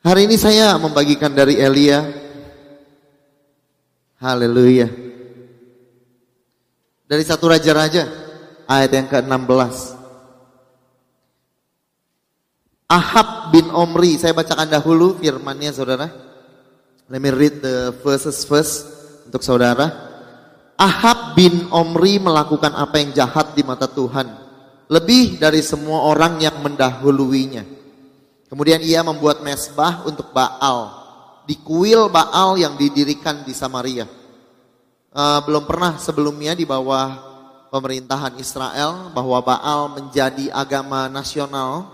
Hari ini saya membagikan dari Elia. Haleluya. Dari satu raja-raja, ayat yang ke-16. Ahab bin Omri, saya bacakan dahulu firmannya saudara. Let me read the verses first untuk saudara. Ahab bin Omri melakukan apa yang jahat di mata Tuhan. Lebih dari semua orang yang mendahuluinya. Kemudian ia membuat mesbah untuk Baal di kuil Baal yang didirikan di Samaria. Uh, belum pernah sebelumnya di bawah pemerintahan Israel bahwa Baal menjadi agama nasional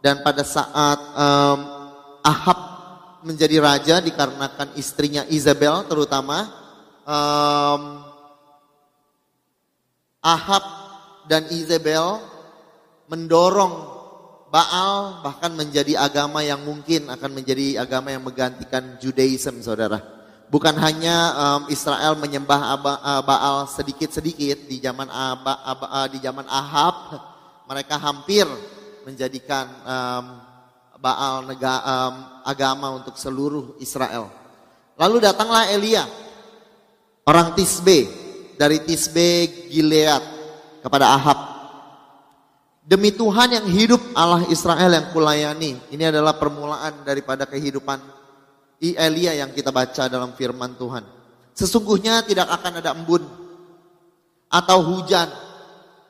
dan pada saat um, Ahab menjadi raja dikarenakan istrinya Isabel terutama um, Ahab dan Isabel mendorong Baal bahkan menjadi agama yang mungkin akan menjadi agama yang menggantikan Judaism, saudara. Bukan hanya um, Israel menyembah uh, Baal sedikit-sedikit di zaman Aba, Aba, uh, di zaman Ahab, mereka hampir menjadikan um, Baal nega, um, agama untuk seluruh Israel. Lalu datanglah Elia, orang Tisbe dari Tisbe Gilead kepada Ahab Demi Tuhan yang hidup Allah Israel yang kulayani. Ini adalah permulaan daripada kehidupan Elia yang kita baca dalam firman Tuhan. Sesungguhnya tidak akan ada embun atau hujan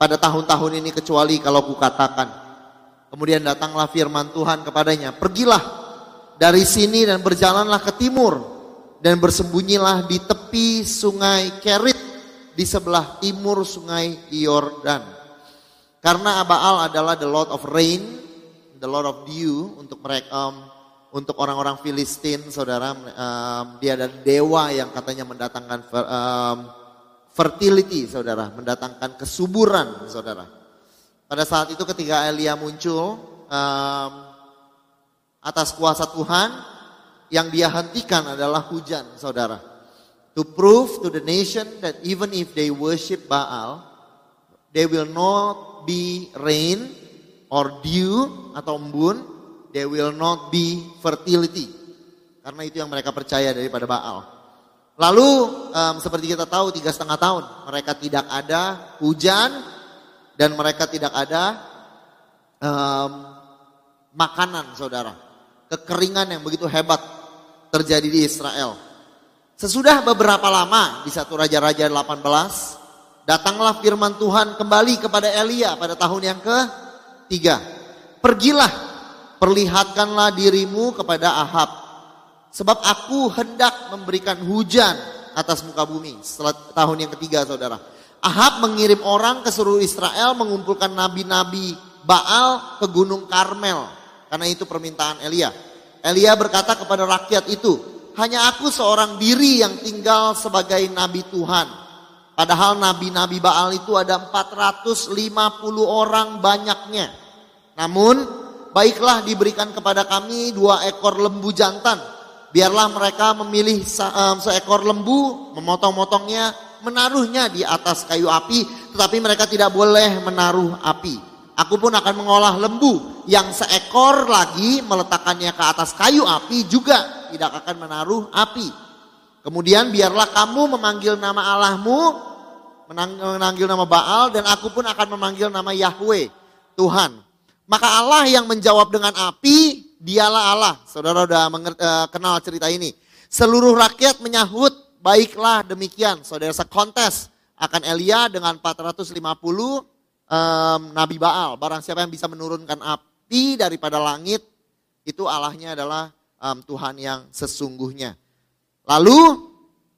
pada tahun-tahun ini kecuali kalau kukatakan. Kemudian datanglah firman Tuhan kepadanya, pergilah dari sini dan berjalanlah ke timur dan bersembunyilah di tepi sungai Kerit di sebelah timur sungai Yordan. Karena Baal adalah the Lord of Rain, the Lord of Dew untuk mereka um, untuk orang-orang Filistin, saudara, um, dia adalah dewa yang katanya mendatangkan um, fertility, saudara, mendatangkan kesuburan, saudara. Pada saat itu ketika Elia muncul um, atas kuasa Tuhan, yang dia hentikan adalah hujan, saudara. To prove to the nation that even if they worship Baal, they will not be rain or dew atau embun, there will not be fertility. Karena itu yang mereka percaya daripada Baal. Lalu um, seperti kita tahu tiga setengah tahun mereka tidak ada hujan dan mereka tidak ada um, makanan saudara. Kekeringan yang begitu hebat terjadi di Israel. Sesudah beberapa lama di satu Raja-Raja 18 Datanglah firman Tuhan kembali kepada Elia pada tahun yang ketiga. Pergilah, perlihatkanlah dirimu kepada Ahab. Sebab aku hendak memberikan hujan atas muka bumi setelah tahun yang ketiga saudara. Ahab mengirim orang ke seluruh Israel mengumpulkan nabi-nabi Baal ke gunung Karmel. Karena itu permintaan Elia. Elia berkata kepada rakyat itu, hanya aku seorang diri yang tinggal sebagai nabi Tuhan Padahal nabi-nabi Baal itu ada 450 orang banyaknya. Namun baiklah diberikan kepada kami dua ekor lembu jantan. Biarlah mereka memilih seekor lembu, memotong-motongnya, menaruhnya di atas kayu api. Tetapi mereka tidak boleh menaruh api. Aku pun akan mengolah lembu yang seekor lagi meletakkannya ke atas kayu api juga tidak akan menaruh api. Kemudian biarlah kamu memanggil nama Allahmu, menanggil nama Baal dan aku pun akan memanggil nama Yahweh, Tuhan. Maka Allah yang menjawab dengan api, dialah Allah. Saudara sudah uh, kenal cerita ini. Seluruh rakyat menyahut, baiklah demikian. Saudara sekontes akan Elia dengan 450 um, Nabi Baal. Barang siapa yang bisa menurunkan api daripada langit, itu Allahnya adalah um, Tuhan yang sesungguhnya. Lalu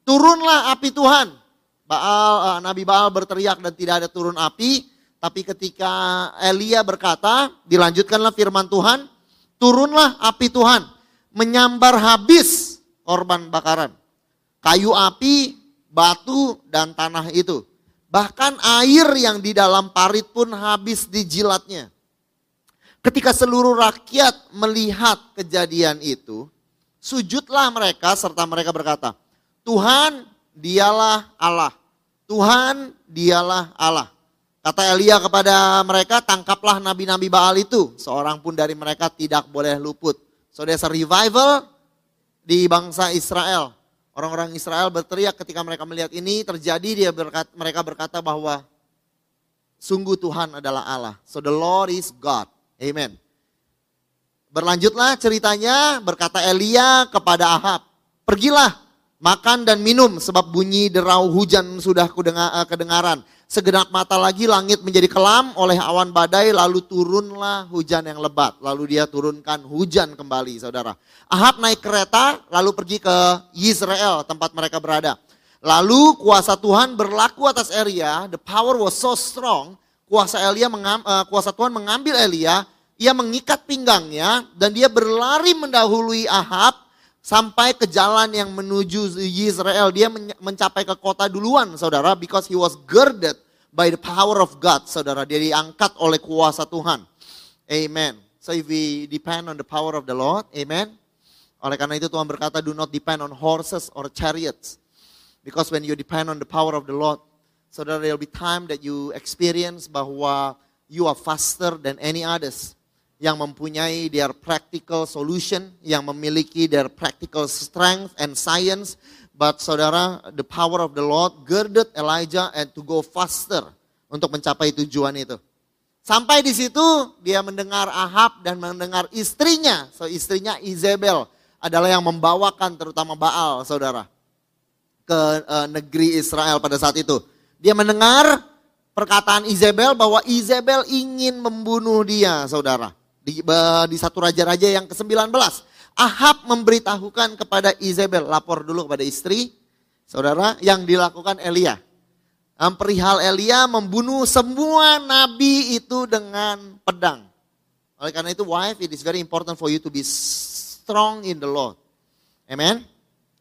turunlah api Tuhan. Baal, uh, Nabi Baal berteriak dan tidak ada turun api. Tapi ketika Elia berkata, dilanjutkanlah firman Tuhan, Turunlah api Tuhan, menyambar habis korban bakaran. Kayu api, batu, dan tanah itu. Bahkan air yang di dalam parit pun habis dijilatnya. Ketika seluruh rakyat melihat kejadian itu, sujudlah mereka serta mereka berkata, Tuhan dialah Allah. Tuhan dialah Allah. Kata Elia kepada mereka, tangkaplah nabi-nabi Baal itu. Seorang pun dari mereka tidak boleh luput. So there's a revival di bangsa Israel. Orang-orang Israel berteriak ketika mereka melihat ini terjadi, dia berkata, mereka berkata bahwa sungguh Tuhan adalah Allah. So the Lord is God. Amen. Berlanjutlah ceritanya, berkata Elia kepada Ahab, pergilah makan dan minum sebab bunyi derau hujan sudah eh, kedengaran. Segenap mata lagi langit menjadi kelam oleh awan badai lalu turunlah hujan yang lebat. Lalu dia turunkan hujan kembali saudara. Ahab naik kereta lalu pergi ke Israel tempat mereka berada. Lalu kuasa Tuhan berlaku atas Elia, the power was so strong, kuasa Elia mengam, uh, kuasa Tuhan mengambil Elia, ia mengikat pinggangnya dan dia berlari mendahului Ahab sampai ke jalan yang menuju Israel. Dia mencapai ke kota duluan, saudara, because he was girded by the power of God, saudara. Dia diangkat oleh kuasa Tuhan. Amen. So if we depend on the power of the Lord, amen. Oleh karena itu Tuhan berkata, do not depend on horses or chariots. Because when you depend on the power of the Lord, saudara, there will be time that you experience bahwa you are faster than any others yang mempunyai their practical solution, yang memiliki their practical strength and science. But saudara, the power of the Lord girded Elijah and to go faster untuk mencapai tujuan itu. Sampai di situ dia mendengar Ahab dan mendengar istrinya. So istrinya Isabel adalah yang membawakan terutama Baal, saudara, ke uh, negeri Israel pada saat itu. Dia mendengar perkataan Isabel bahwa Isabel ingin membunuh dia, saudara di, di satu raja-raja yang ke-19. Ahab memberitahukan kepada Isabel, lapor dulu kepada istri, saudara, yang dilakukan Elia. Perihal Elia membunuh semua nabi itu dengan pedang. Oleh karena itu, wife, it is very important for you to be strong in the Lord. Amen.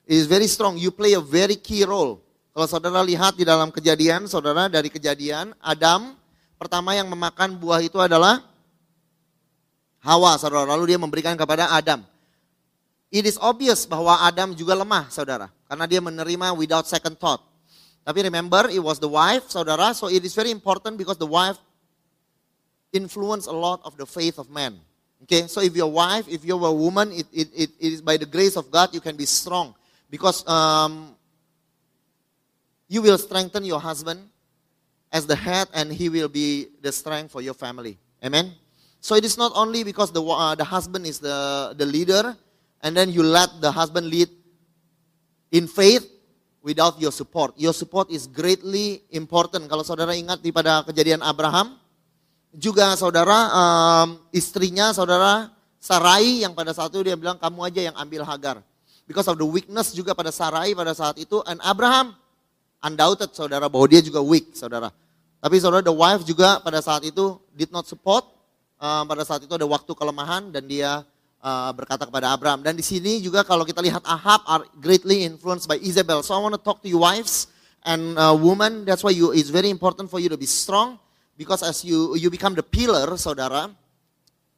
It is very strong. You play a very key role. Kalau saudara lihat di dalam kejadian, saudara dari kejadian, Adam pertama yang memakan buah itu adalah Hawa, saudara. Lalu dia memberikan kepada Adam. It is obvious bahwa Adam juga lemah, saudara. Karena dia menerima without second thought. Tapi remember, it was the wife, saudara. So it is very important because the wife influence a lot of the faith of man. Okay, so if your wife, if you're a woman, it, it, it, it is by the grace of God you can be strong. Because um, you will strengthen your husband as the head and he will be the strength for your family. Amen. So it is not only because the, uh, the husband is the, the leader, and then you let the husband lead in faith without your support. Your support is greatly important. Kalau saudara ingat di pada kejadian Abraham, juga saudara um, istrinya saudara Sarai yang pada saat itu dia bilang kamu aja yang ambil Hagar. Because of the weakness juga pada Sarai pada saat itu, and Abraham undoubted saudara bahwa dia juga weak saudara. Tapi saudara the wife juga pada saat itu did not support uh, pada saat itu ada waktu kelemahan dan dia uh, berkata kepada Abraham. Dan di sini juga kalau kita lihat Ahab are greatly influenced by Isabel. So I want to talk to you wives and uh, women. That's why you it's very important for you to be strong because as you you become the pillar, saudara,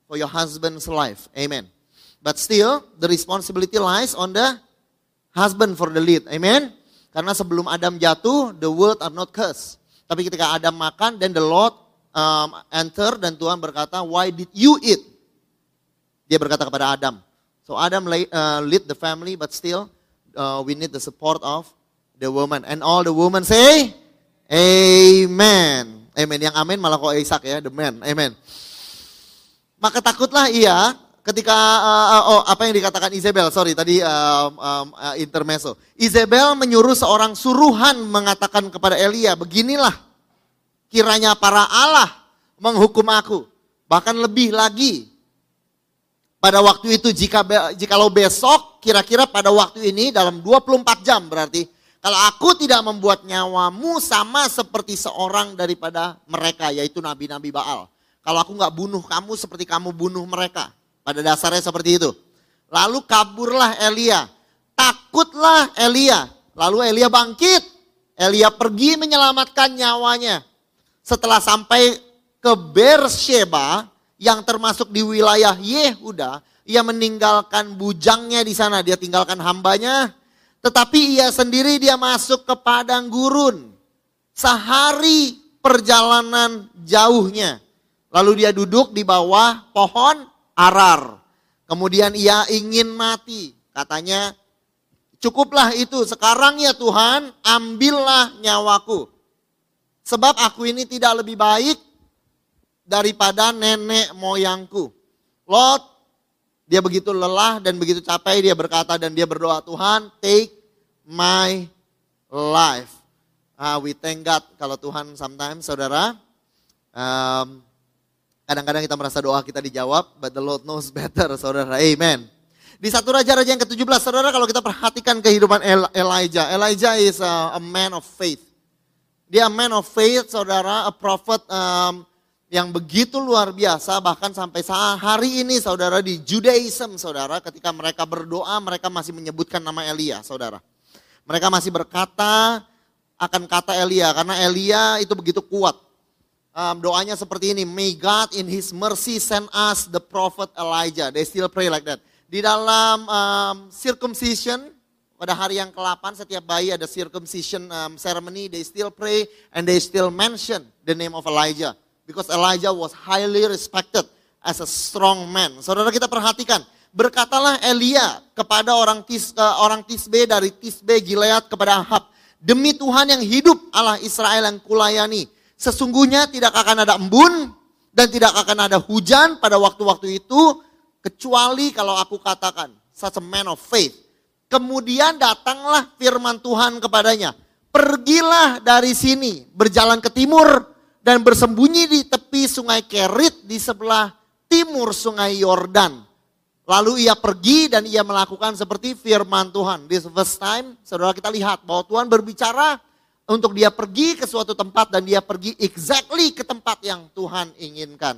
for your husband's life. Amen. But still, the responsibility lies on the husband for the lead. Amen. Karena sebelum Adam jatuh, the world are not cursed. Tapi ketika Adam makan, then the Lord um, enter dan Tuhan berkata, why did you eat? Dia berkata kepada Adam. So Adam uh, lead the family, but still uh, we need the support of the woman. And all the women say, Amen. Amen. Yang amin malah kok Isaac ya, the man. Amen. Maka takutlah ia ketika uh, uh, oh apa yang dikatakan Isabel, sorry tadi um, um, uh, intermezzo. Isabel menyuruh seorang suruhan mengatakan kepada Elia, beginilah kiranya para Allah menghukum aku. Bahkan lebih lagi. Pada waktu itu jika jikalau besok kira-kira pada waktu ini dalam 24 jam berarti kalau aku tidak membuat nyawamu sama seperti seorang daripada mereka yaitu nabi-nabi Baal. Kalau aku nggak bunuh kamu seperti kamu bunuh mereka. Pada dasarnya seperti itu. Lalu kaburlah Elia. Takutlah Elia. Lalu Elia bangkit. Elia pergi menyelamatkan nyawanya. Setelah sampai ke Bersheba yang termasuk di wilayah Yehuda, ia meninggalkan bujangnya di sana, dia tinggalkan hambanya, tetapi ia sendiri dia masuk ke padang gurun. Sehari perjalanan jauhnya. Lalu dia duduk di bawah pohon arar. Kemudian ia ingin mati. Katanya, cukuplah itu. Sekarang ya Tuhan, ambillah nyawaku. Sebab aku ini tidak lebih baik daripada nenek moyangku. Lot dia begitu lelah dan begitu capek dia berkata dan dia berdoa Tuhan take my life. Uh, we thank God kalau Tuhan sometimes saudara um, kadang-kadang kita merasa doa kita dijawab but the Lord knows better saudara. Amen. Di satu raja-raja yang ke-17 saudara kalau kita perhatikan kehidupan Elijah. Elijah is a, a man of faith. Dia man of faith saudara, a prophet um, yang begitu luar biasa bahkan sampai hari ini saudara di Judaism saudara ketika mereka berdoa mereka masih menyebutkan nama Elia saudara. Mereka masih berkata akan kata Elia karena Elia itu begitu kuat. Um, doanya seperti ini, May God in His mercy send us the prophet Elijah. They still pray like that. Di dalam um, circumcision pada hari yang ke-8 setiap bayi ada circumcision um, ceremony, they still pray and they still mention the name of Elijah because Elijah was highly respected as a strong man. Saudara kita perhatikan, berkatalah Elia kepada orang tis, uh, orang Tisbe dari Tisbe Gilead kepada Ahab, demi Tuhan yang hidup Allah Israel yang kulayani, sesungguhnya tidak akan ada embun dan tidak akan ada hujan pada waktu-waktu itu kecuali kalau aku katakan such a man of faith. Kemudian datanglah firman Tuhan kepadanya, pergilah dari sini, berjalan ke timur dan bersembunyi di tepi sungai Kerit di sebelah timur sungai Yordan. Lalu ia pergi dan ia melakukan seperti firman Tuhan. This first time, saudara kita lihat bahwa Tuhan berbicara untuk dia pergi ke suatu tempat dan dia pergi exactly ke tempat yang Tuhan inginkan.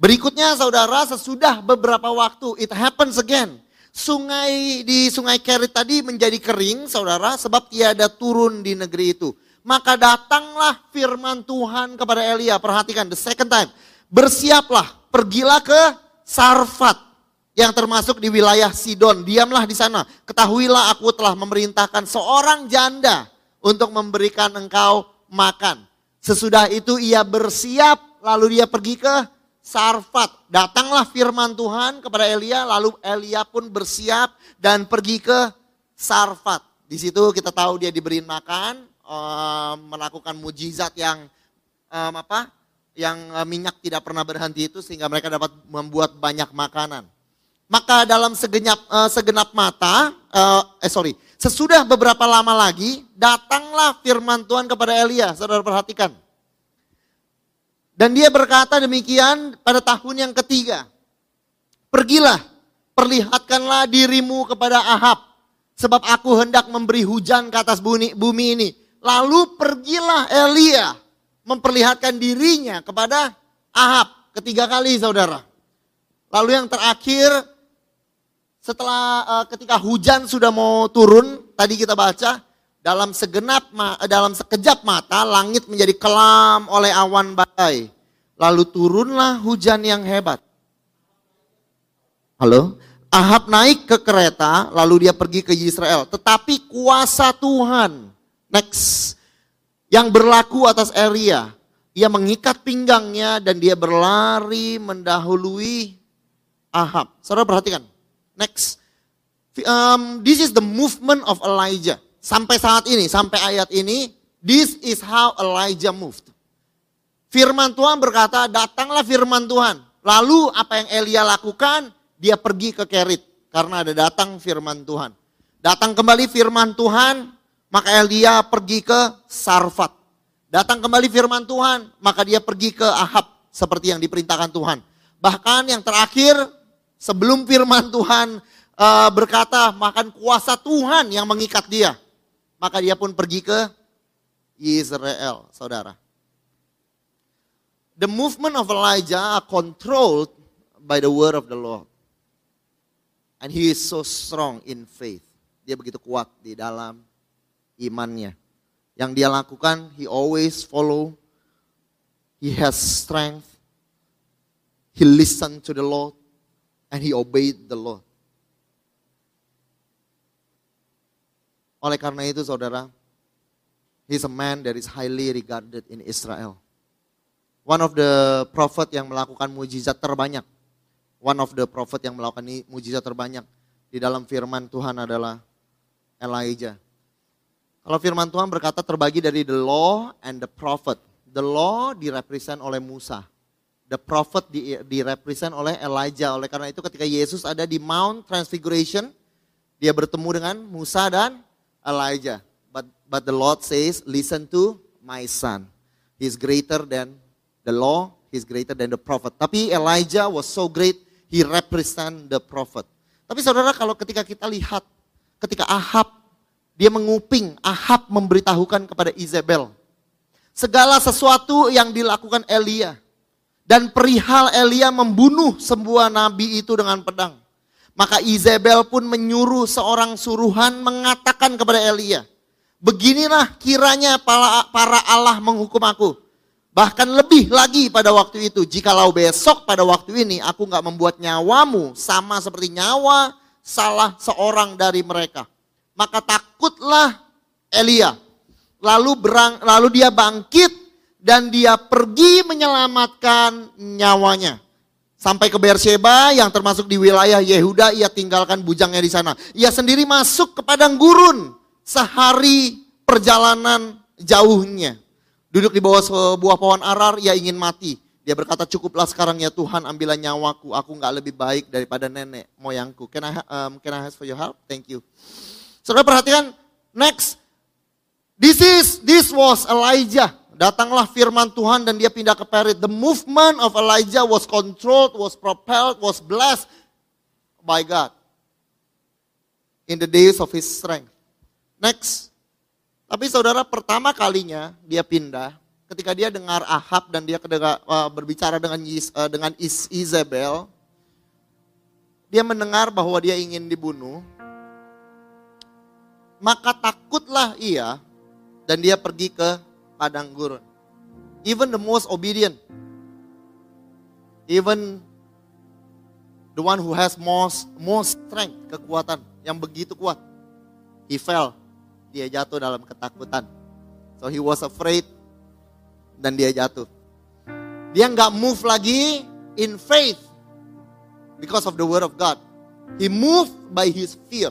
Berikutnya saudara sesudah beberapa waktu it happens again. Sungai di sungai Kerit tadi menjadi kering saudara sebab tiada turun di negeri itu. Maka datanglah firman Tuhan kepada Elia. Perhatikan, the second time. Bersiaplah, pergilah ke Sarfat yang termasuk di wilayah Sidon. Diamlah di sana. Ketahuilah aku telah memerintahkan seorang janda untuk memberikan engkau makan. Sesudah itu ia bersiap, lalu dia pergi ke Sarfat. Datanglah firman Tuhan kepada Elia, lalu Elia pun bersiap dan pergi ke Sarfat. Di situ kita tahu dia diberi makan, uh, melakukan mujizat yang um, apa? Yang uh, minyak tidak pernah berhenti itu sehingga mereka dapat membuat banyak makanan. Maka dalam segenap segenap mata, eh sorry, sesudah beberapa lama lagi datanglah firman Tuhan kepada Elia. Saudara perhatikan. Dan dia berkata demikian pada tahun yang ketiga. Pergilah, perlihatkanlah dirimu kepada Ahab. Sebab aku hendak memberi hujan ke atas bumi, ini. Lalu pergilah Elia memperlihatkan dirinya kepada Ahab ketiga kali saudara. Lalu yang terakhir setelah uh, ketika hujan sudah mau turun, tadi kita baca dalam segenap dalam sekejap mata langit menjadi kelam oleh awan badai. Lalu turunlah hujan yang hebat. Halo? Ahab naik ke kereta, lalu dia pergi ke Israel. Tetapi kuasa Tuhan Next. Yang berlaku atas area. Ia mengikat pinggangnya dan dia berlari mendahului Ahab. Saudara perhatikan. Next. Um, this is the movement of Elijah. Sampai saat ini, sampai ayat ini, this is how Elijah moved. Firman Tuhan berkata, datanglah firman Tuhan. Lalu apa yang Elia lakukan? Dia pergi ke Kerit. Karena ada datang firman Tuhan. Datang kembali firman Tuhan, maka Elia pergi ke Sarfat. Datang kembali firman Tuhan, maka dia pergi ke Ahab seperti yang diperintahkan Tuhan. Bahkan yang terakhir sebelum firman Tuhan uh, berkata makan kuasa Tuhan yang mengikat dia. Maka dia pun pergi ke Israel, saudara. The movement of Elijah are controlled by the word of the Lord. And he is so strong in faith. Dia begitu kuat di dalam imannya. Yang dia lakukan, he always follow. He has strength. He listened to the Lord and he obeyed the Lord. Oleh karena itu saudara, he's a man that is highly regarded in Israel. One of the prophet yang melakukan mujizat terbanyak. One of the prophet yang melakukan mujizat terbanyak di dalam firman Tuhan adalah Elijah. Kalau firman Tuhan berkata terbagi dari the law and the prophet. The law direpresent oleh Musa. The prophet di, direpresent oleh Elijah. Oleh karena itu ketika Yesus ada di Mount Transfiguration, dia bertemu dengan Musa dan Elijah. But but the Lord says, listen to my son. He's greater than the law, he's greater than the prophet. Tapi Elijah was so great, he represent the prophet. Tapi saudara kalau ketika kita lihat, ketika Ahab, dia menguping, Ahab memberitahukan kepada Isabel. Segala sesuatu yang dilakukan Elia. Dan perihal Elia membunuh sebuah nabi itu dengan pedang. Maka Isabel pun menyuruh seorang suruhan mengatakan kepada Elia, Beginilah kiranya para, para Allah menghukum aku. Bahkan lebih lagi pada waktu itu, jikalau besok pada waktu ini aku nggak membuat nyawamu sama seperti nyawa salah seorang dari mereka. Maka takutlah Elia. Lalu berang, lalu dia bangkit dan dia pergi menyelamatkan nyawanya. Sampai ke Beersheba yang termasuk di wilayah Yehuda, ia tinggalkan bujangnya di sana. Ia sendiri masuk ke padang gurun sehari perjalanan jauhnya. Duduk di bawah sebuah pohon arar, ia ingin mati. Dia berkata, cukuplah sekarang ya Tuhan, ambillah nyawaku. Aku nggak lebih baik daripada nenek moyangku. Can I, um, can I ask for your help? Thank you. Saudara perhatikan, next. This is, this was Elijah. Datanglah firman Tuhan dan dia pindah ke Perit. The movement of Elijah was controlled, was propelled, was blessed by God. In the days of his strength. Next. Tapi saudara pertama kalinya dia pindah ketika dia dengar Ahab dan dia uh, berbicara dengan uh, dengan Isabel. Dia mendengar bahwa dia ingin dibunuh. Maka takutlah ia dan dia pergi ke padang gurun. Even the most obedient, even the one who has most most strength, kekuatan yang begitu kuat, he fell. Dia jatuh dalam ketakutan. So he was afraid dan dia jatuh. Dia nggak move lagi in faith because of the word of God. He moved by his fear.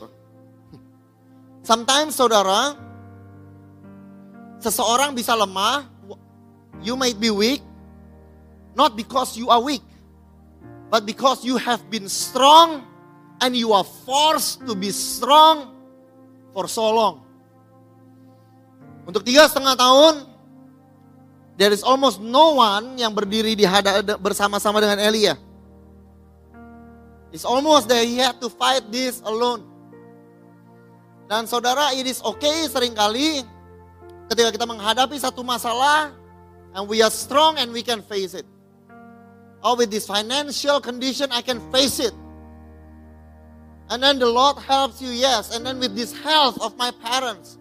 Sometimes saudara, Seseorang bisa lemah, you might be weak, not because you are weak, but because you have been strong and you are forced to be strong for so long. Untuk tiga setengah tahun, there is almost no one yang berdiri di bersama-sama dengan Elia. It's almost that he had to fight this alone. Dan saudara, it is okay sering kali ketika kita menghadapi satu masalah and we are strong and we can face it. Oh, with this financial condition, I can face it. And then the Lord helps you, yes. And then with this health of my parents,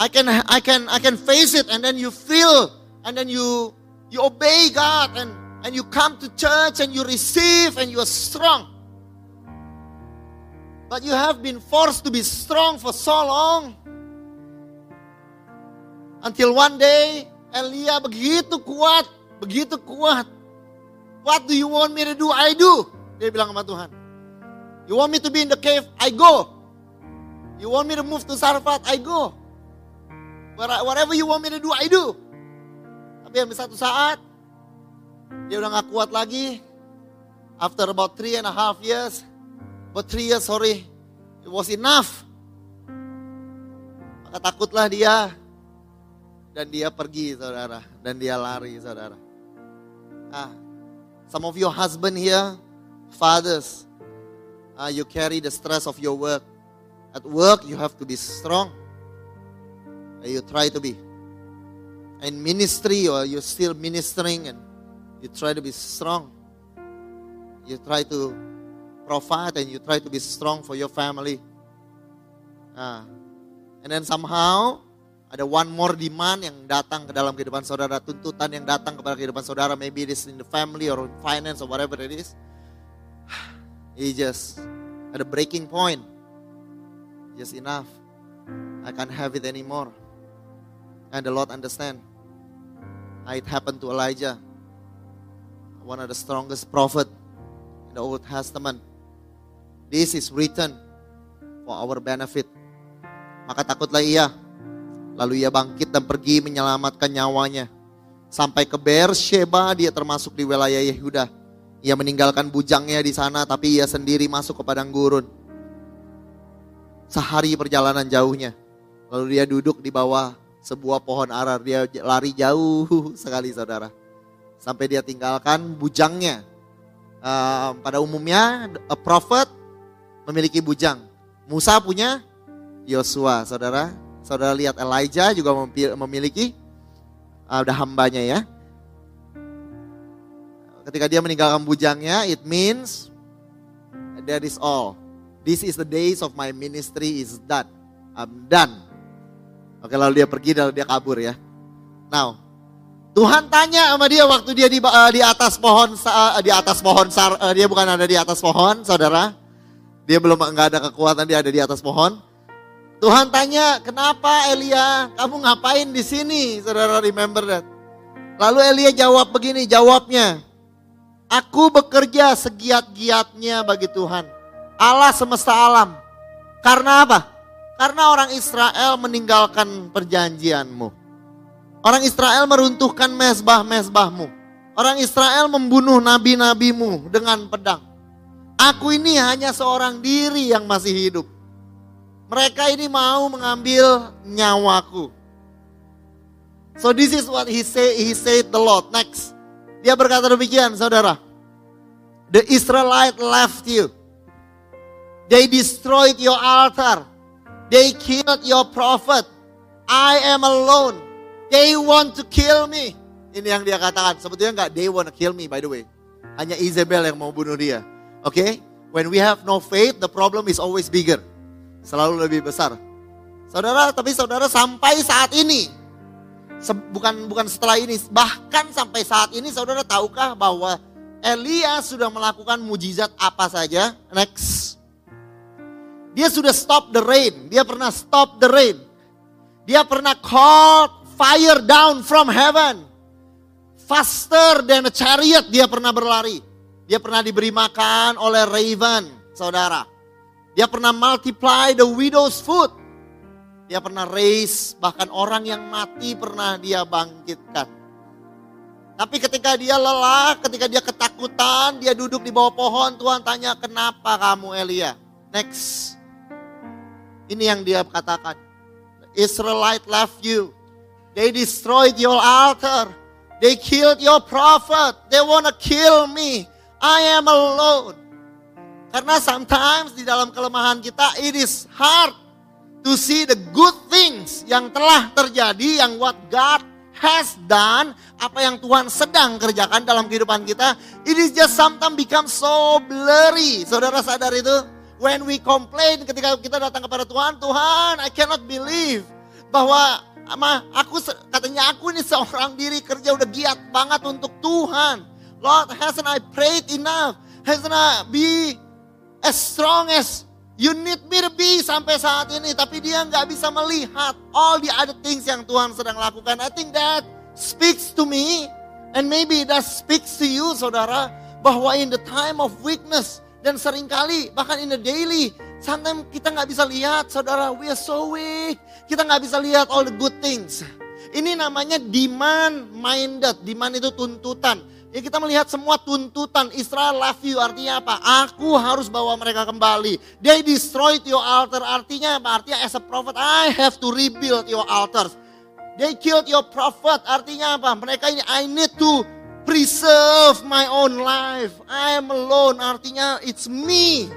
I can, I can, I can face it. And then you feel, and then you, you obey God, and and you come to church and you receive, and you are strong. But you have been forced to be strong for so long. Until one day, Elia begitu kuat, begitu kuat. What do you want me to do? I do. Dia bilang sama Tuhan. You want me to be in the cave? I go. You want me to move to Sarfat? I go. Whatever you want me to do, I do. Tapi habis satu saat, dia udah gak kuat lagi. After about three and a half years, about three years, sorry, it was enough. Maka takutlah dia dan dia pergi saudara dan dia lari saudara. Ah, some of your husband here, fathers, uh, you carry the stress of your work. At work you have to be strong. You try to be. In ministry or you're still ministering and you try to be strong. You try to provide and you try to be strong for your family. Nah, and then somehow ada one more demand yang datang ke dalam kehidupan saudara, tuntutan yang datang kepada kehidupan saudara, maybe it is in the family or in finance or whatever it is. He just at a breaking point. Just enough. I can't have it anymore. And the Lord understand. It happened to Elijah, one of the strongest prophet in the Old Testament. This is written for our benefit. Maka takutlah ia. Lalu ia bangkit dan pergi menyelamatkan nyawanya. Sampai ke Beersheba dia termasuk di wilayah Yehuda. Ia meninggalkan bujangnya di sana tapi ia sendiri masuk ke padang gurun. Sehari perjalanan jauhnya. Lalu dia duduk di bawah sebuah pohon arar. Dia lari jauh sekali saudara. Sampai dia tinggalkan bujangnya. Uh, pada umumnya a prophet memiliki bujang. Musa punya Yosua, saudara. Saudara lihat Elijah juga memiliki uh, ada hambanya ya. Ketika dia meninggalkan bujangnya, it means that is all. This is the days of my ministry is done. I'm done. Oke lalu dia pergi lalu dia kabur ya. Now, Tuhan tanya sama dia waktu dia di, uh, di atas pohon uh, di atas pohon uh, dia bukan ada di atas pohon, saudara. Dia belum nggak ada kekuatan dia ada di atas pohon. Tuhan tanya, "Kenapa Elia? Kamu ngapain di sini?" Saudara remember that. Lalu Elia jawab begini, jawabnya, "Aku bekerja segiat-giatnya bagi Tuhan, Allah semesta alam." Karena apa? Karena orang Israel meninggalkan perjanjianmu. Orang Israel meruntuhkan mesbah-mesbahmu. Orang Israel membunuh nabi-nabimu dengan pedang. Aku ini hanya seorang diri yang masih hidup. Mereka ini mau mengambil nyawaku. So this is what he say he said the Lord. Next. Dia berkata demikian, Saudara. The Israelite left you. They destroyed your altar. They killed your prophet. I am alone. They want to kill me. Ini yang dia katakan. Sebetulnya enggak they want to kill me by the way. Hanya Isabel yang mau bunuh dia. Oke? Okay? When we have no faith, the problem is always bigger. Selalu lebih besar. Saudara, tapi saudara sampai saat ini bukan bukan setelah ini, bahkan sampai saat ini saudara tahukah bahwa Elia sudah melakukan mujizat apa saja? Next. Dia sudah stop the rain. Dia pernah stop the rain. Dia pernah call fire down from heaven. Faster than a chariot dia pernah berlari. Dia pernah diberi makan oleh raven, saudara. Dia pernah multiply the widow's food. Dia pernah raise, bahkan orang yang mati pernah dia bangkitkan. Tapi ketika dia lelah, ketika dia ketakutan, dia duduk di bawah pohon, Tuhan tanya, kenapa kamu Elia? Next. Ini yang dia katakan. Israelite left you. They destroyed your altar. They killed your prophet. They want to kill me. I am alone. Karena sometimes di dalam kelemahan kita it is hard to see the good things yang telah terjadi yang what God has done, apa yang Tuhan sedang kerjakan dalam kehidupan kita, it is just sometimes become so blurry. Saudara sadar itu? When we complain ketika kita datang kepada Tuhan, Tuhan, I cannot believe bahwa ama aku katanya aku ini seorang diri kerja udah giat banget untuk Tuhan. Lord, hasn't I prayed enough? Hasn't I be as strong as you need me to be sampai saat ini? Tapi dia nggak bisa melihat all the other things yang Tuhan sedang lakukan. I think that speaks to me and maybe that speaks to you, saudara, bahwa in the time of weakness, dan sering kali bahkan in the daily, sometimes kita nggak bisa lihat saudara, we are so weak. Kita nggak bisa lihat all the good things. Ini namanya demand minded. Demand itu tuntutan. Ya kita melihat semua tuntutan Israel love you artinya apa? Aku harus bawa mereka kembali. They destroyed your altar artinya apa? Artinya as a prophet I have to rebuild your altars. They killed your prophet artinya apa? Mereka ini I need to preserve my own life. I am alone, artinya it's me.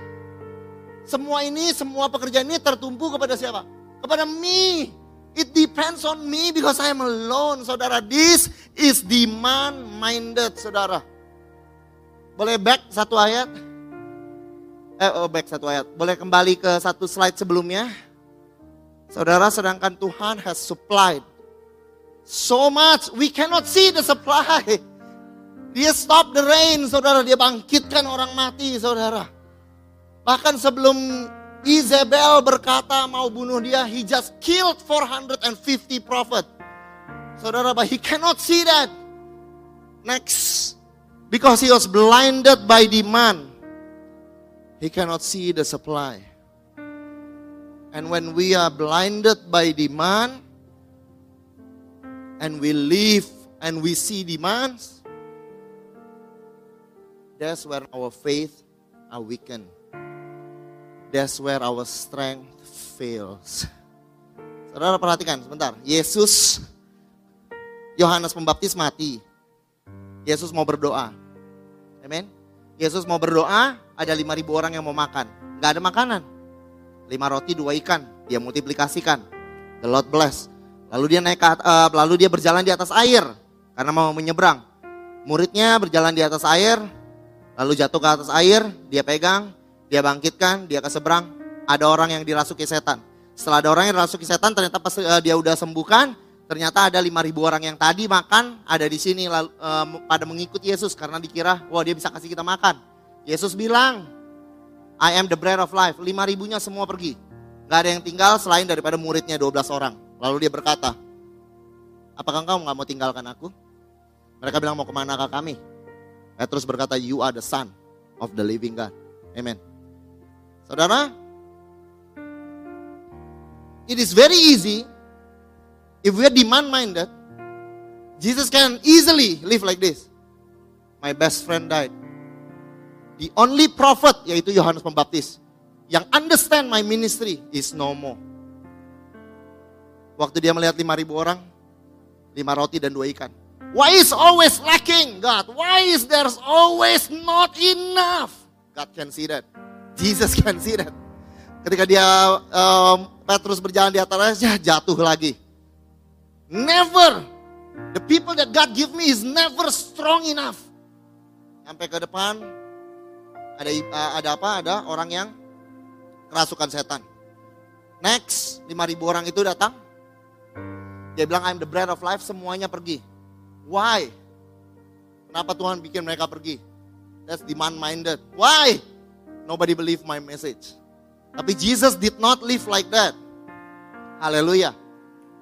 Semua ini, semua pekerjaan ini tertumpu kepada siapa? Kepada me. It depends on me because I am alone, saudara. This is demand minded, saudara. Boleh back satu ayat? Eh, oh back satu ayat. Boleh kembali ke satu slide sebelumnya? Saudara, sedangkan Tuhan has supplied so much, we cannot see the supply. Dia stop the rain, saudara. Dia bangkitkan orang mati, saudara. Bahkan sebelum Isabel berkata mau bunuh dia, he just killed 450 prophet. Saudara, but he cannot see that. Next, because he was blinded by demand, he cannot see the supply. And when we are blinded by demand, and we live and we see demands, that's where our faith are weakened. That's where our strength fails. Saudara perhatikan sebentar. Yesus, Yohanes Pembaptis mati. Yesus mau berdoa. Amin. Yesus mau berdoa, ada 5000 orang yang mau makan. Gak ada makanan. Lima roti, dua ikan. Dia multiplikasikan. The Lord bless. Lalu dia naik uh, lalu dia berjalan di atas air karena mau menyeberang. Muridnya berjalan di atas air, lalu jatuh ke atas air, dia pegang, dia bangkitkan, dia ke seberang, ada orang yang dirasuki setan. Setelah ada orang yang dirasuki setan, ternyata pas uh, dia udah sembuhkan, ternyata ada 5000 orang yang tadi makan ada di sini lalu, uh, pada mengikuti Yesus karena dikira, wah dia bisa kasih kita makan. Yesus bilang, I am the bread of life. 5000 nya semua pergi. Gak ada yang tinggal selain daripada muridnya 12 orang. Lalu dia berkata, apakah engkau nggak mau tinggalkan aku? Mereka bilang mau ke mana kami? Petrus berkata, you are the son of the living God. Amen. Saudara, it is very easy if we are demand minded. Jesus can easily live like this. My best friend died. The only prophet yaitu Yohanes Pembaptis yang understand my ministry is no more. Waktu dia melihat 5000 orang, lima roti dan dua ikan. Why is always lacking, God? Why is there's always not enough? God can see that. Jesus can see that. Ketika dia um, Petrus berjalan di atasnya jatuh lagi. Never. The people that God give me is never strong enough. Sampai ke depan ada uh, ada apa? Ada orang yang kerasukan setan. Next, 5000 orang itu datang. Dia bilang I'm the bread of life, semuanya pergi. Why? Kenapa Tuhan bikin mereka pergi? That's demand minded. Why? Nobody believe my message. Tapi Jesus did not live like that. Haleluya.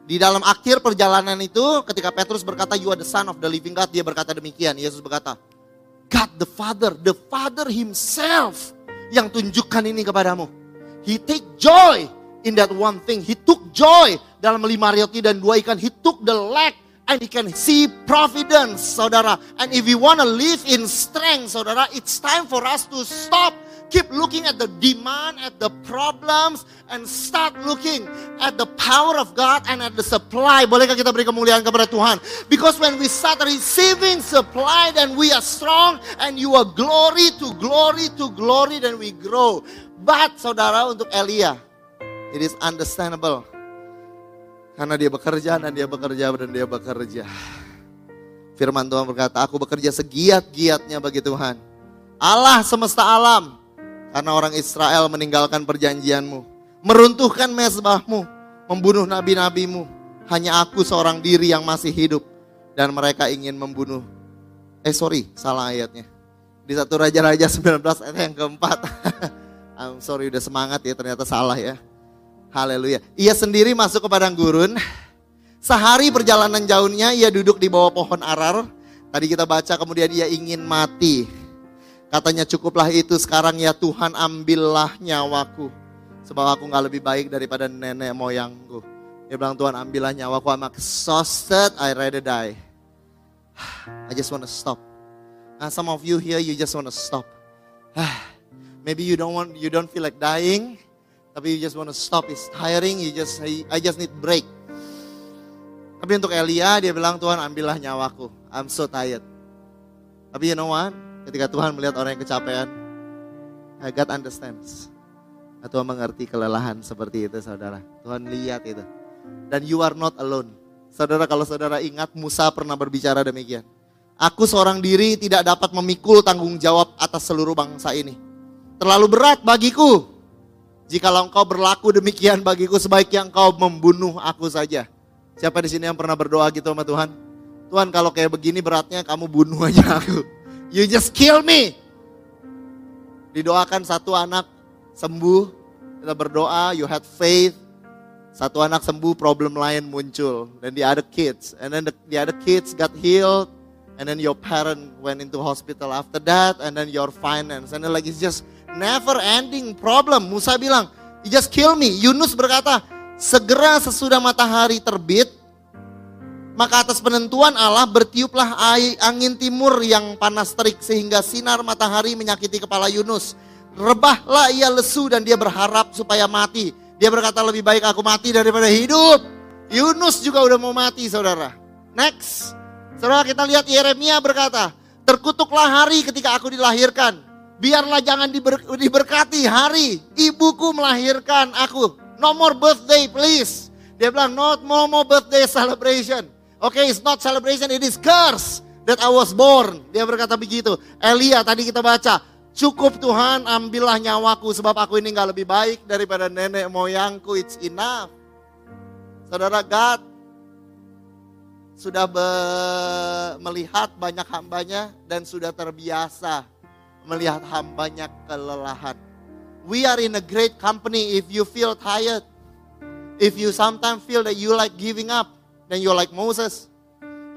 Di dalam akhir perjalanan itu ketika Petrus berkata you are the son of the living God, dia berkata demikian. Yesus berkata, God the Father, the Father himself yang tunjukkan ini kepadamu. He take joy in that one thing. He took joy dalam lima roti dan dua ikan. He took the leg and he can see providence, saudara. And if we want to live in strength, saudara, it's time for us to stop keep looking at the demand, at the problems, and start looking at the power of God and at the supply. Bolehkah kita beri kemuliaan kepada Tuhan? Because when we start receiving supply, then we are strong, and you are glory to glory to glory, then we grow. But saudara untuk Elia, it is understandable. Karena dia bekerja dan dia bekerja dan dia bekerja. Firman Tuhan berkata, aku bekerja segiat-giatnya bagi Tuhan. Allah semesta alam, karena orang Israel meninggalkan perjanjianmu. Meruntuhkan mesbahmu. Membunuh nabi-nabimu. Hanya aku seorang diri yang masih hidup. Dan mereka ingin membunuh. Eh sorry, salah ayatnya. Di satu Raja-Raja 19 ayat yang keempat. I'm sorry udah semangat ya ternyata salah ya. Haleluya. Ia sendiri masuk ke padang gurun. Sehari perjalanan jauhnya ia duduk di bawah pohon arar. Tadi kita baca kemudian ia ingin mati. Katanya cukuplah itu sekarang ya Tuhan ambillah nyawaku. Sebab aku gak lebih baik daripada nenek moyangku. Dia bilang Tuhan ambillah nyawaku. I'm exhausted, I rather die. I just want to stop. Nah, some of you here, you just want to stop. Maybe you don't want, you don't feel like dying, tapi you just want to stop. It's tiring. You just, I just need break. Tapi untuk Elia, dia bilang Tuhan ambillah nyawaku. I'm so tired. Tapi you know what? Ketika Tuhan melihat orang yang kecapean, God understands. Tuhan mengerti kelelahan seperti itu saudara. Tuhan lihat itu. Dan you are not alone. Saudara kalau saudara ingat Musa pernah berbicara demikian. Aku seorang diri tidak dapat memikul tanggung jawab atas seluruh bangsa ini. Terlalu berat bagiku. Jikalau engkau berlaku demikian bagiku sebaiknya engkau membunuh aku saja. Siapa di sini yang pernah berdoa gitu sama Tuhan? Tuhan kalau kayak begini beratnya kamu bunuh aja aku. You just kill me. Didoakan satu anak sembuh. Kita berdoa, you had faith. Satu anak sembuh, problem lain muncul. Dan the other kids. And then the, the other kids got healed and then your parent went into hospital after that, and then your finance, and then like it's just never ending problem. Musa bilang, you just kill me. Yunus berkata, segera sesudah matahari terbit, maka atas penentuan Allah bertiuplah angin timur yang panas terik sehingga sinar matahari menyakiti kepala Yunus. Rebahlah ia lesu dan dia berharap supaya mati. Dia berkata lebih baik aku mati daripada hidup. Yunus juga udah mau mati saudara. Next. Saudara kita lihat Yeremia berkata, terkutuklah hari ketika aku dilahirkan. Biarlah jangan diber, diberkati hari ibuku melahirkan aku. No more birthday please. Dia bilang not no more birthday celebration. Okay, it's not celebration, it is curse that I was born. Dia berkata begitu. Elia tadi kita baca, cukup Tuhan ambillah nyawaku sebab aku ini nggak lebih baik daripada nenek moyangku. It's enough. Saudara God sudah melihat banyak hambanya dan sudah terbiasa melihat hambanya kelelahan. We are in a great company if you feel tired. If you sometimes feel that you like giving up, then you're like Moses.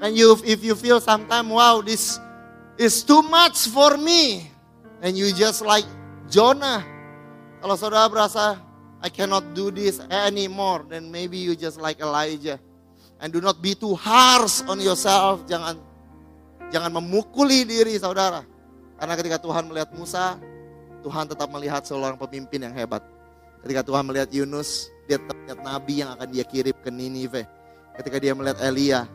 And you, if you feel sometimes, wow, this is too much for me. And you just like Jonah. Kalau saudara berasa, I cannot do this anymore, then maybe you just like Elijah. And do not be too harsh on yourself. Jangan jangan memukuli diri saudara. Karena ketika Tuhan melihat Musa, Tuhan tetap melihat seorang pemimpin yang hebat. Ketika Tuhan melihat Yunus, dia tetap melihat nabi yang akan dia kirim ke Ninive. Ketika dia melihat Elia,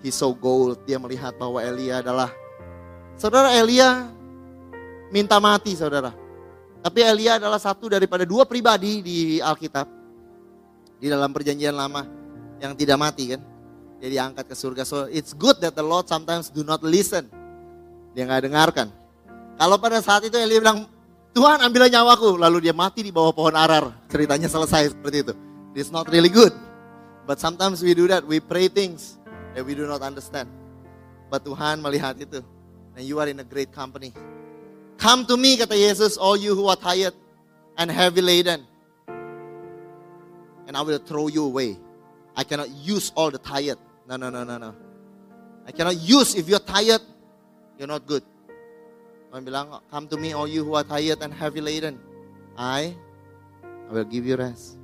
he so gold. Dia melihat bahwa Elia adalah Saudara Elia minta mati saudara. Tapi Elia adalah satu daripada dua pribadi di Alkitab. Di dalam perjanjian lama yang tidak mati kan. Dia diangkat ke surga. So it's good that the Lord sometimes do not listen. Dia nggak dengarkan. Kalau pada saat itu Elia bilang, Tuhan ambillah nyawaku. Lalu dia mati di bawah pohon arar. Ceritanya selesai seperti itu. It's not really good. But sometimes we do that. We pray things that we do not understand. But Tuhan melihat itu. And you are in a great company. Come to me, kata Yesus, all you who are tired and heavy laden. And I will throw you away. I cannot use all the tired. No, no, no, no, no. I cannot use if you're tired, you're not good. Tuhan bilang, come to me all you who are tired and heavy laden. I, I will give you rest.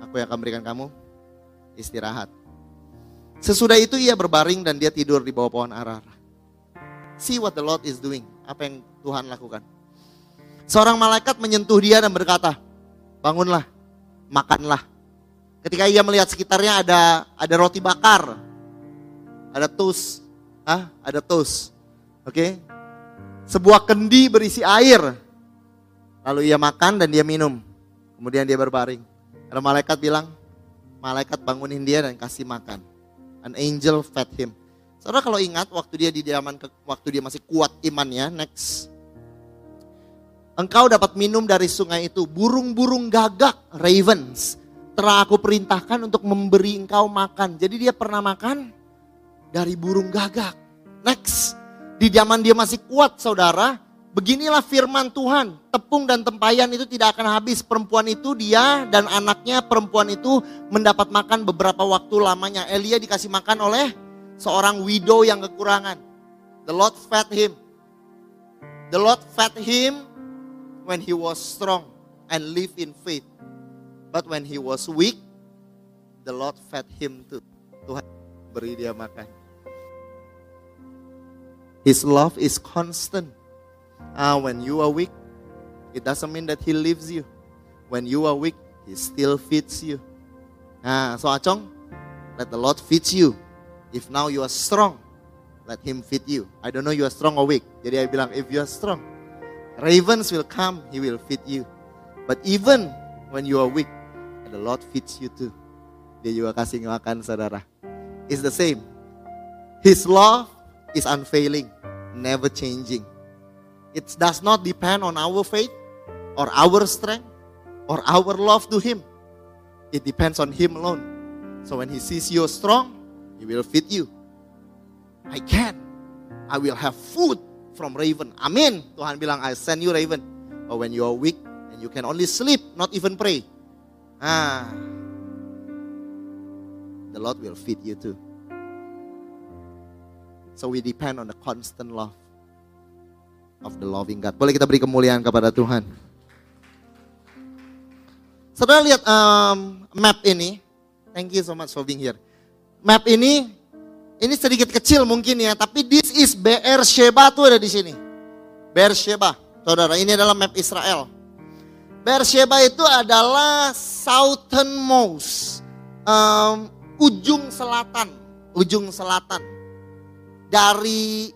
Aku yang akan berikan kamu istirahat. Sesudah itu ia berbaring dan dia tidur di bawah pohon arar. See what the Lord is doing. Apa yang Tuhan lakukan. Seorang malaikat menyentuh dia dan berkata, bangunlah, makanlah. Ketika ia melihat sekitarnya ada ada roti bakar, ada toast, ah, ada toast, oke? Okay? Sebuah kendi berisi air. Lalu ia makan dan dia minum. Kemudian dia berbaring. Ada malaikat bilang, malaikat bangunin dia dan kasih makan. An angel fed him. Saudara kalau ingat waktu dia di zaman waktu dia masih kuat imannya, next. Engkau dapat minum dari sungai itu burung-burung gagak, ravens telah aku perintahkan untuk memberi engkau makan. Jadi dia pernah makan dari burung gagak. Next, di zaman dia masih kuat saudara, beginilah firman Tuhan. Tepung dan tempayan itu tidak akan habis. Perempuan itu dia dan anaknya perempuan itu mendapat makan beberapa waktu lamanya. Elia dikasih makan oleh seorang widow yang kekurangan. The Lord fed him. The Lord fed him when he was strong and live in faith. But when he was weak, the Lord fed him too. Tuhan beri dia makan. His love is constant. Ah, when you are weak, it doesn't mean that he leaves you. When you are weak, he still feeds you. Ah, so Acong, let the Lord feed you. If now you are strong, let him feed you. I don't know you are strong or weak. Jadi I bilang, if you are strong, ravens will come, he will feed you. But even when you are weak, the Lord feeds you too. Dia juga kasih makan saudara. It's the same. His love is unfailing, never changing. It does not depend on our faith or our strength or our love to Him. It depends on Him alone. So when He sees you strong, He will feed you. I can. I will have food from raven. Amin. Tuhan bilang, I send you raven. But when you are weak and you can only sleep, not even pray. Ah, the Lord will feed you too. So we depend on the constant love of the loving God. Boleh kita beri kemuliaan kepada Tuhan. Saudara lihat um, map ini. Thank you so much for being here. Map ini, ini sedikit kecil mungkin ya, tapi this is BR Sheba tuh ada di sini. BR Sheba, saudara, ini adalah map Israel. BR Sheba itu adalah southernmost, um, ujung selatan, ujung selatan dari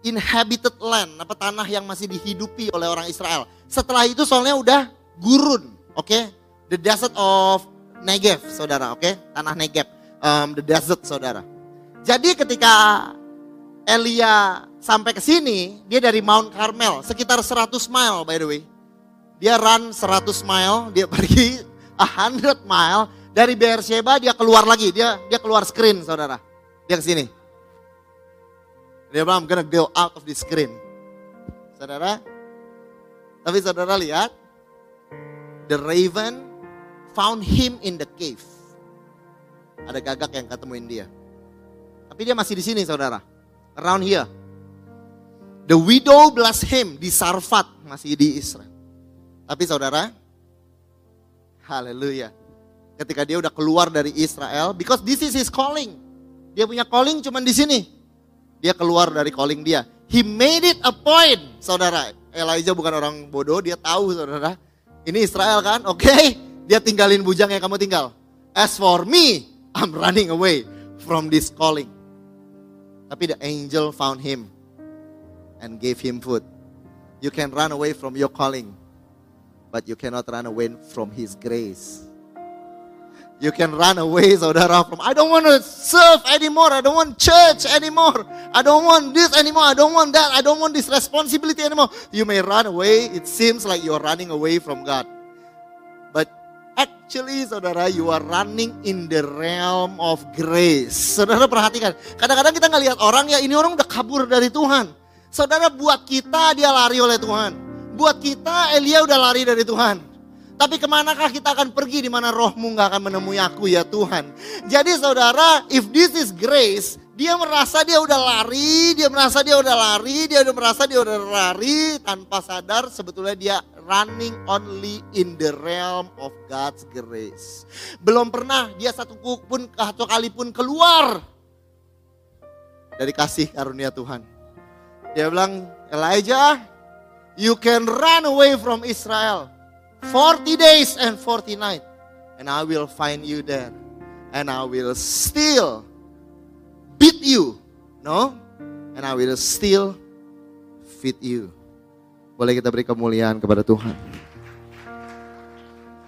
inhabited land, apa tanah yang masih dihidupi oleh orang Israel. Setelah itu soalnya udah gurun, oke? Okay? The desert of Negev, saudara, oke? Okay? Tanah Negev, um, the desert, saudara. Jadi ketika Elia sampai ke sini, dia dari Mount Carmel, sekitar 100 mile by the way. Dia run 100 mile, dia pergi 100 mile dari Beersheba dia keluar lagi, dia dia keluar screen, saudara. Dia ke sini. Dia bilang, I'm gonna go out of the screen. Saudara, tapi saudara lihat, the raven found him in the cave. Ada gagak yang ketemuin dia. Tapi dia masih di sini saudara. Around here. The widow bless him di Sarfat. Masih di Israel. Tapi saudara. Haleluya. Ketika dia udah keluar dari Israel. Because this is his calling. Dia punya calling cuman di sini. Dia keluar dari calling dia. He made it a point. Saudara. Elijah bukan orang bodoh. Dia tahu saudara. Ini Israel kan. Oke. Okay? Dia tinggalin bujang yang kamu tinggal. As for me. I'm running away from this calling. Tapi the angel found him and gave him food. You can run away from your calling, but you cannot run away from his grace. You can run away, saudara, from I don't want to serve anymore. I don't want church anymore. I don't want this anymore. I don't want that. I don't want this responsibility anymore. You may run away. It seems like you're running away from God. But Actually, saudara, you are running in the realm of grace. Saudara perhatikan, kadang-kadang kita ngelihat orang ya ini orang udah kabur dari Tuhan. Saudara buat kita dia lari oleh Tuhan. Buat kita Elia udah lari dari Tuhan. Tapi ke manakah kita akan pergi di mana rohmu nggak akan menemui aku ya Tuhan. Jadi saudara, if this is grace, dia merasa dia udah lari, dia merasa dia udah lari, dia udah merasa dia udah lari tanpa sadar sebetulnya dia running only in the realm of God's grace. Belum pernah dia satu pun satu kali pun keluar dari kasih karunia Tuhan. Dia bilang, Elijah, you can run away from Israel 40 days and 40 nights and I will find you there and I will still beat you. No? And I will still feed you. Boleh kita beri kemuliaan kepada Tuhan.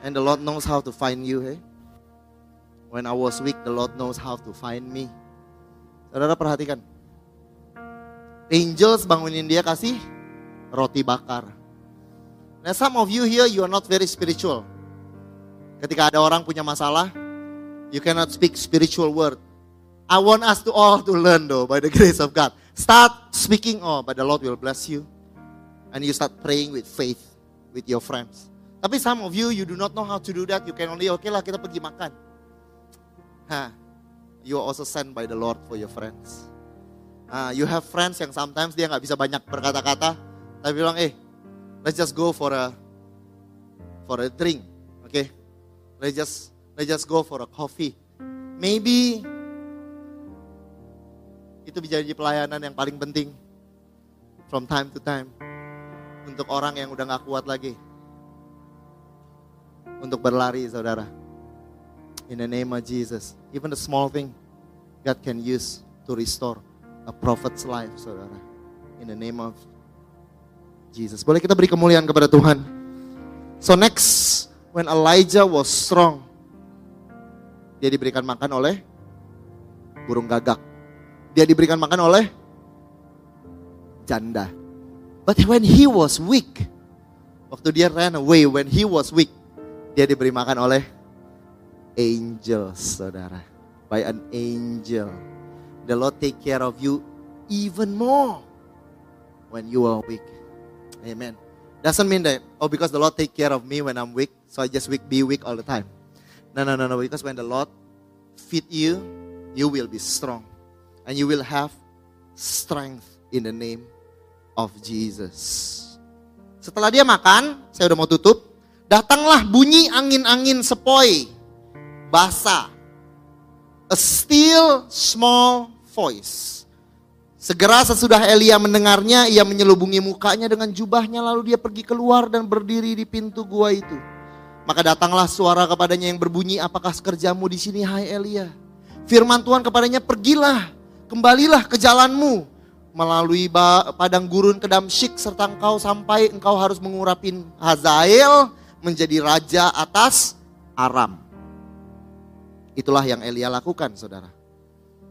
And the Lord knows how to find you, hey? When I was weak, the Lord knows how to find me. Saudara perhatikan. Angels bangunin dia kasih roti bakar. Now some of you here, you are not very spiritual. Ketika ada orang punya masalah, you cannot speak spiritual word. I want us to all to learn though by the grace of God. Start speaking, oh, but the Lord will bless you and you start praying with faith with your friends. Tapi some of you, you do not know how to do that. You can only, oke okay lah kita pergi makan. Hah, you are also sent by the Lord for your friends. Uh, you have friends yang sometimes dia nggak bisa banyak berkata-kata, tapi bilang, eh, let's just go for a for a drink? Okay? Let's just let's just go for a coffee. Maybe itu bisa jadi pelayanan yang paling penting from time to time untuk orang yang udah gak kuat lagi. Untuk berlari saudara. In the name of Jesus. Even the small thing God can use to restore a prophet's life saudara. In the name of Jesus. Boleh kita beri kemuliaan kepada Tuhan. So next, when Elijah was strong, dia diberikan makan oleh burung gagak. Dia diberikan makan oleh janda. But when he was weak, waktu dia ran away, when he was weak, dia diberi makan oleh angels, saudara. By an angel. The Lord take care of you even more when you are weak. Amen. Doesn't mean that, oh, because the Lord take care of me when I'm weak, so I just weak, be weak all the time. No, no, no, no. Because when the Lord feed you, you will be strong. And you will have strength in the name of Jesus. Setelah dia makan, saya udah mau tutup. Datanglah bunyi angin-angin sepoi. Basah. A still small voice. Segera sesudah Elia mendengarnya, ia menyelubungi mukanya dengan jubahnya lalu dia pergi keluar dan berdiri di pintu gua itu. Maka datanglah suara kepadanya yang berbunyi, apakah kerjamu di sini hai Elia? Firman Tuhan kepadanya, pergilah, kembalilah ke jalanmu. Melalui padang gurun ke Damsyik serta engkau sampai engkau harus mengurapin Hazael menjadi raja atas Aram. Itulah yang Elia lakukan saudara.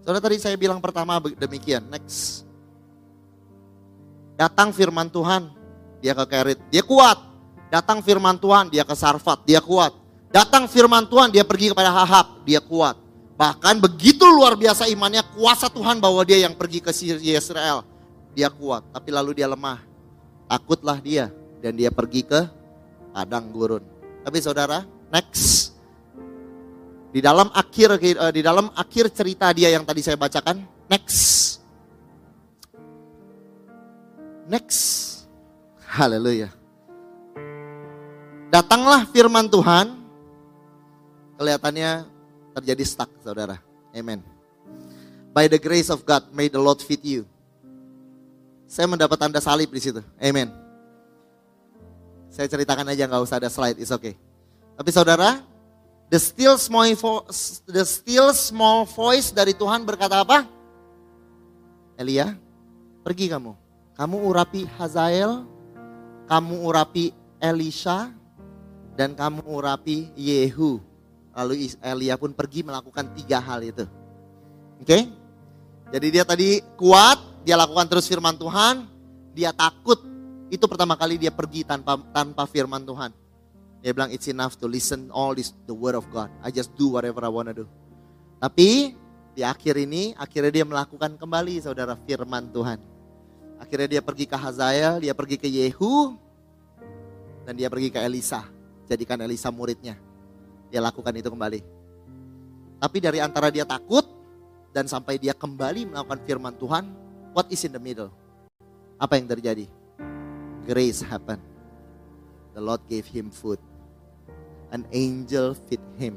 Saudara tadi saya bilang pertama demikian, next. Datang firman Tuhan, dia ke Kerit, dia kuat. Datang firman Tuhan, dia ke Sarfat, dia kuat. Datang firman Tuhan, dia pergi kepada Hahab, dia kuat. Bahkan begitu luar biasa imannya, kuasa Tuhan bawa dia yang pergi ke Israel. Dia kuat, tapi lalu dia lemah. Takutlah dia dan dia pergi ke padang gurun. Tapi saudara, next. Di dalam akhir eh, di dalam akhir cerita dia yang tadi saya bacakan, next. Next. Haleluya. Datanglah firman Tuhan. Kelihatannya terjadi stuck saudara. Amen. By the grace of God, may the Lord feed you. Saya mendapat tanda salib di situ. Amen. Saya ceritakan aja nggak usah ada slide, it's okay. Tapi saudara, the still small voice, the still small voice dari Tuhan berkata apa? Elia, pergi kamu. Kamu urapi Hazael, kamu urapi Elisha, dan kamu urapi Yehu. Lalu Elia pun pergi melakukan tiga hal itu. Oke? Okay? Jadi dia tadi kuat, dia lakukan terus firman Tuhan, dia takut. Itu pertama kali dia pergi tanpa tanpa firman Tuhan. Dia bilang it's enough to listen all this the word of God. I just do whatever I wanna do. Tapi di akhir ini akhirnya dia melakukan kembali saudara firman Tuhan. Akhirnya dia pergi ke Hazael, dia pergi ke Yehu, dan dia pergi ke Elisa. Jadikan Elisa muridnya dia lakukan itu kembali. Tapi dari antara dia takut dan sampai dia kembali melakukan firman Tuhan, what is in the middle? Apa yang terjadi? Grace happen. The Lord gave him food. An angel feed him.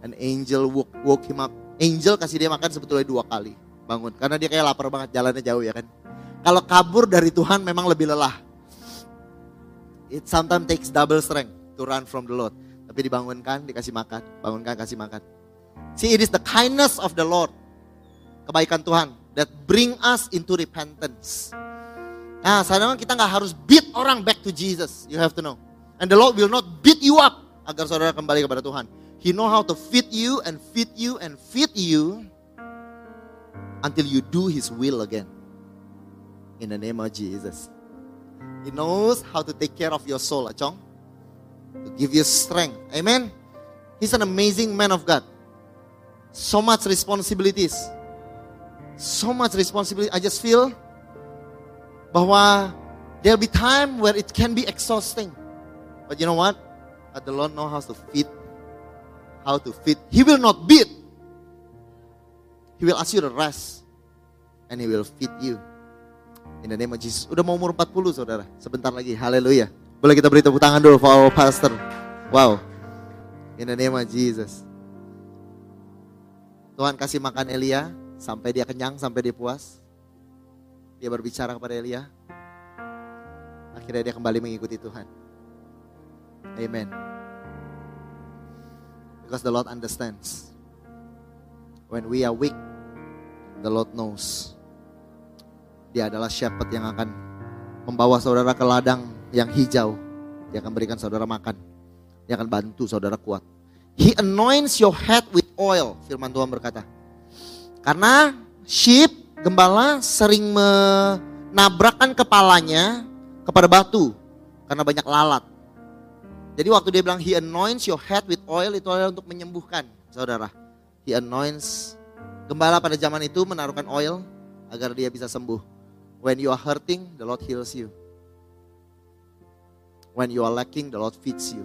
An angel woke, woke him up. Angel kasih dia makan sebetulnya dua kali. Bangun. Karena dia kayak lapar banget, jalannya jauh ya kan. Kalau kabur dari Tuhan memang lebih lelah. It sometimes takes double strength to run from the Lord. Tapi dibangunkan, dikasih makan, bangunkan, kasih makan. See, it is the kindness of the Lord. Kebaikan Tuhan that bring us into repentance. Nah, sekarang kita nggak harus beat orang back to Jesus. You have to know. And the Lord will not beat you up agar saudara kembali kepada Tuhan. He know how to feed you and feed you and feed you until you do His will again. In the name of Jesus. He knows how to take care of your soul, Achong to give you strength. Amen. He's an amazing man of God. So much responsibilities. So much responsibility. I just feel bahwa there'll be time where it can be exhausting. But you know what? But the Lord knows how to feed. How to feed. He will not beat. He will ask you to rest. And He will feed you. In the name of Jesus. Udah mau umur 40 saudara. Sebentar lagi. Haleluya. Boleh kita beri tepuk tangan dulu for our pastor. Wow. In the name of Jesus. Tuhan kasih makan Elia sampai dia kenyang, sampai dia puas. Dia berbicara kepada Elia. Akhirnya dia kembali mengikuti Tuhan. Amen. Because the Lord understands. When we are weak, the Lord knows. Dia adalah shepherd yang akan membawa saudara ke ladang yang hijau. Dia akan berikan saudara makan. Dia akan bantu saudara kuat. He anoints your head with oil, firman Tuhan berkata. Karena sheep, gembala sering nabrakkan kepalanya kepada batu karena banyak lalat. Jadi waktu dia bilang he anoints your head with oil itu adalah untuk menyembuhkan, saudara. He anoints gembala pada zaman itu menaruhkan oil agar dia bisa sembuh. When you are hurting, the Lord heals you. When you are lacking, the Lord feeds you.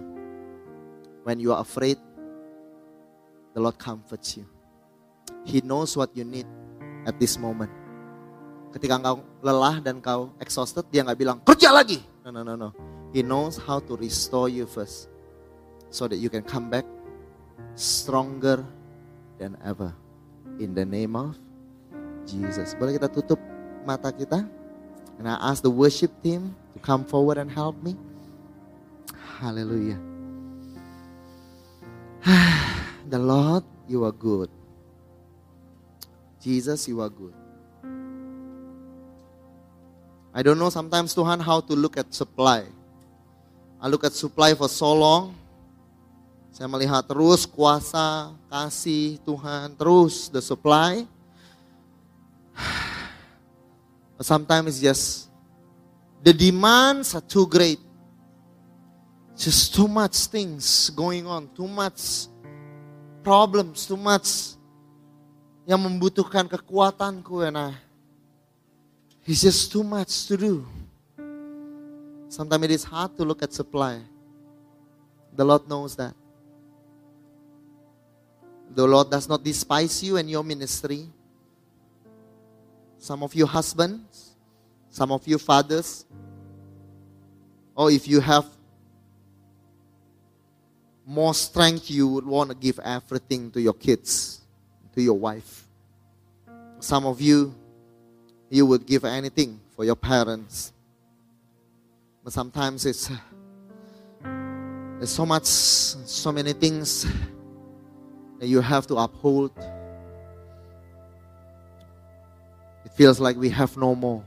When you are afraid, the Lord comforts you. He knows what you need at this moment. Ketika engkau lelah dan kau exhausted, dia nggak bilang kerja lagi. No, no, no, no. He knows how to restore you first, so that you can come back stronger than ever. In the name of Jesus. Boleh kita tutup mata kita? And I ask the worship team to come forward and help me. Hallelujah. the Lord, you are good. Jesus, you are good. I don't know sometimes Tuhan how to look at supply. I look at supply for so long. Saya melihat terus kuasa, kasih Tuhan, terus the supply. But sometimes it's just the demands are too great. Just too much things going on, too much problems, too much yang membutuhkan kekuatanku and I. It's just too much to do. Sometimes it is hard to look at supply. The Lord knows that. The Lord does not despise you and your ministry. Some of you husbands, some of you fathers, or if you have more strength, you would want to give everything to your kids, to your wife. Some of you, you would give anything for your parents. But sometimes it's uh, there's so much, so many things that you have to uphold. It feels like we have no more.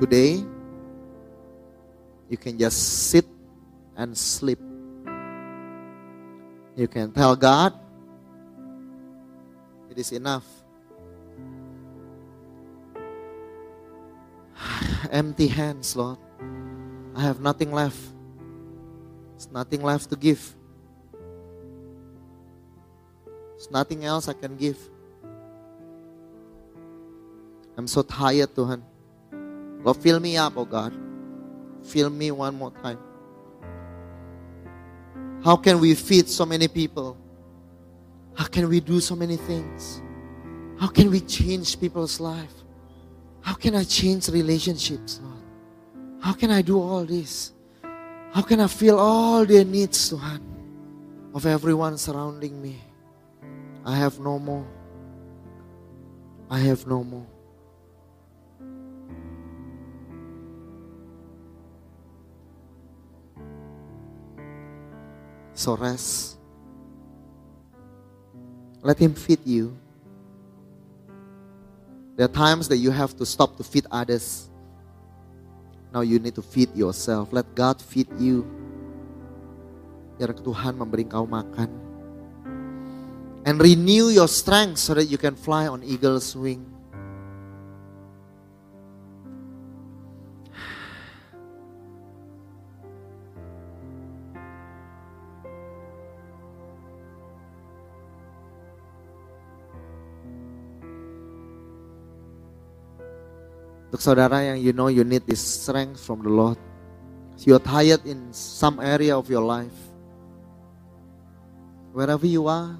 Today, you can just sit and sleep. You can tell God, it is enough. Empty hands, Lord. I have nothing left. There's nothing left to give. There's nothing else I can give. I'm so tired, Tuhan. Lord, fill me up, oh God. Fill me one more time. How can we feed so many people? How can we do so many things? How can we change people's life? How can I change relationships, Lord? How can I do all this? How can I fill all their needs, Tuhan, of everyone surrounding me? I have no more. I have no more. So rest. Let Him feed you. There are times that you have to stop to feed others. Now you need to feed yourself. Let God feed you. Biar Tuhan memberi kau makan. And renew your strength so that you can fly on eagle's wing. Untuk saudara yang you know you need this strength from the Lord. You are tired in some area of your life. Wherever you are,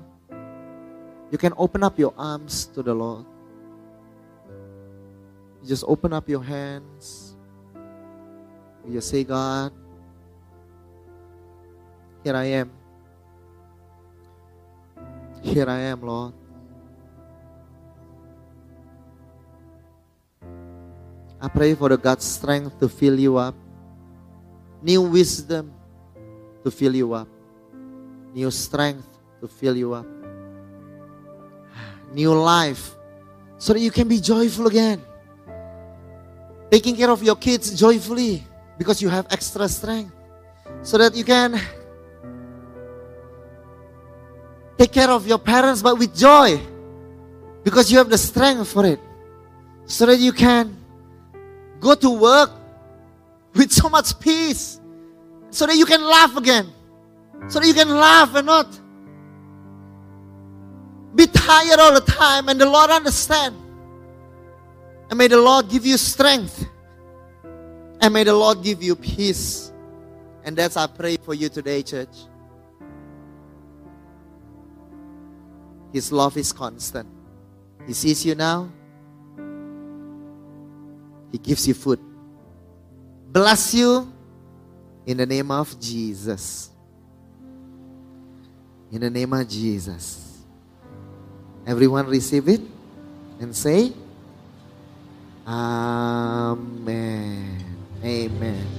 you can open up your arms to the Lord. You just open up your hands. You just say, God, here I am. Here I am, Lord. I pray for the God's strength to fill you up, new wisdom to fill you up, new strength to fill you up, new life so that you can be joyful again. Taking care of your kids joyfully because you have extra strength so that you can take care of your parents but with joy Because you have the strength for it. So that you can go to work with so much peace. So that you can laugh again. So that you can laugh and not be tired all the time. And the Lord understand. And may the Lord give you strength. And may the Lord give you peace. And that's I pray for you today, church. His love is constant. He sees you now. He gives you food. Bless you in the name of Jesus. In the name of Jesus. Everyone receive it and say, Amen. Amen.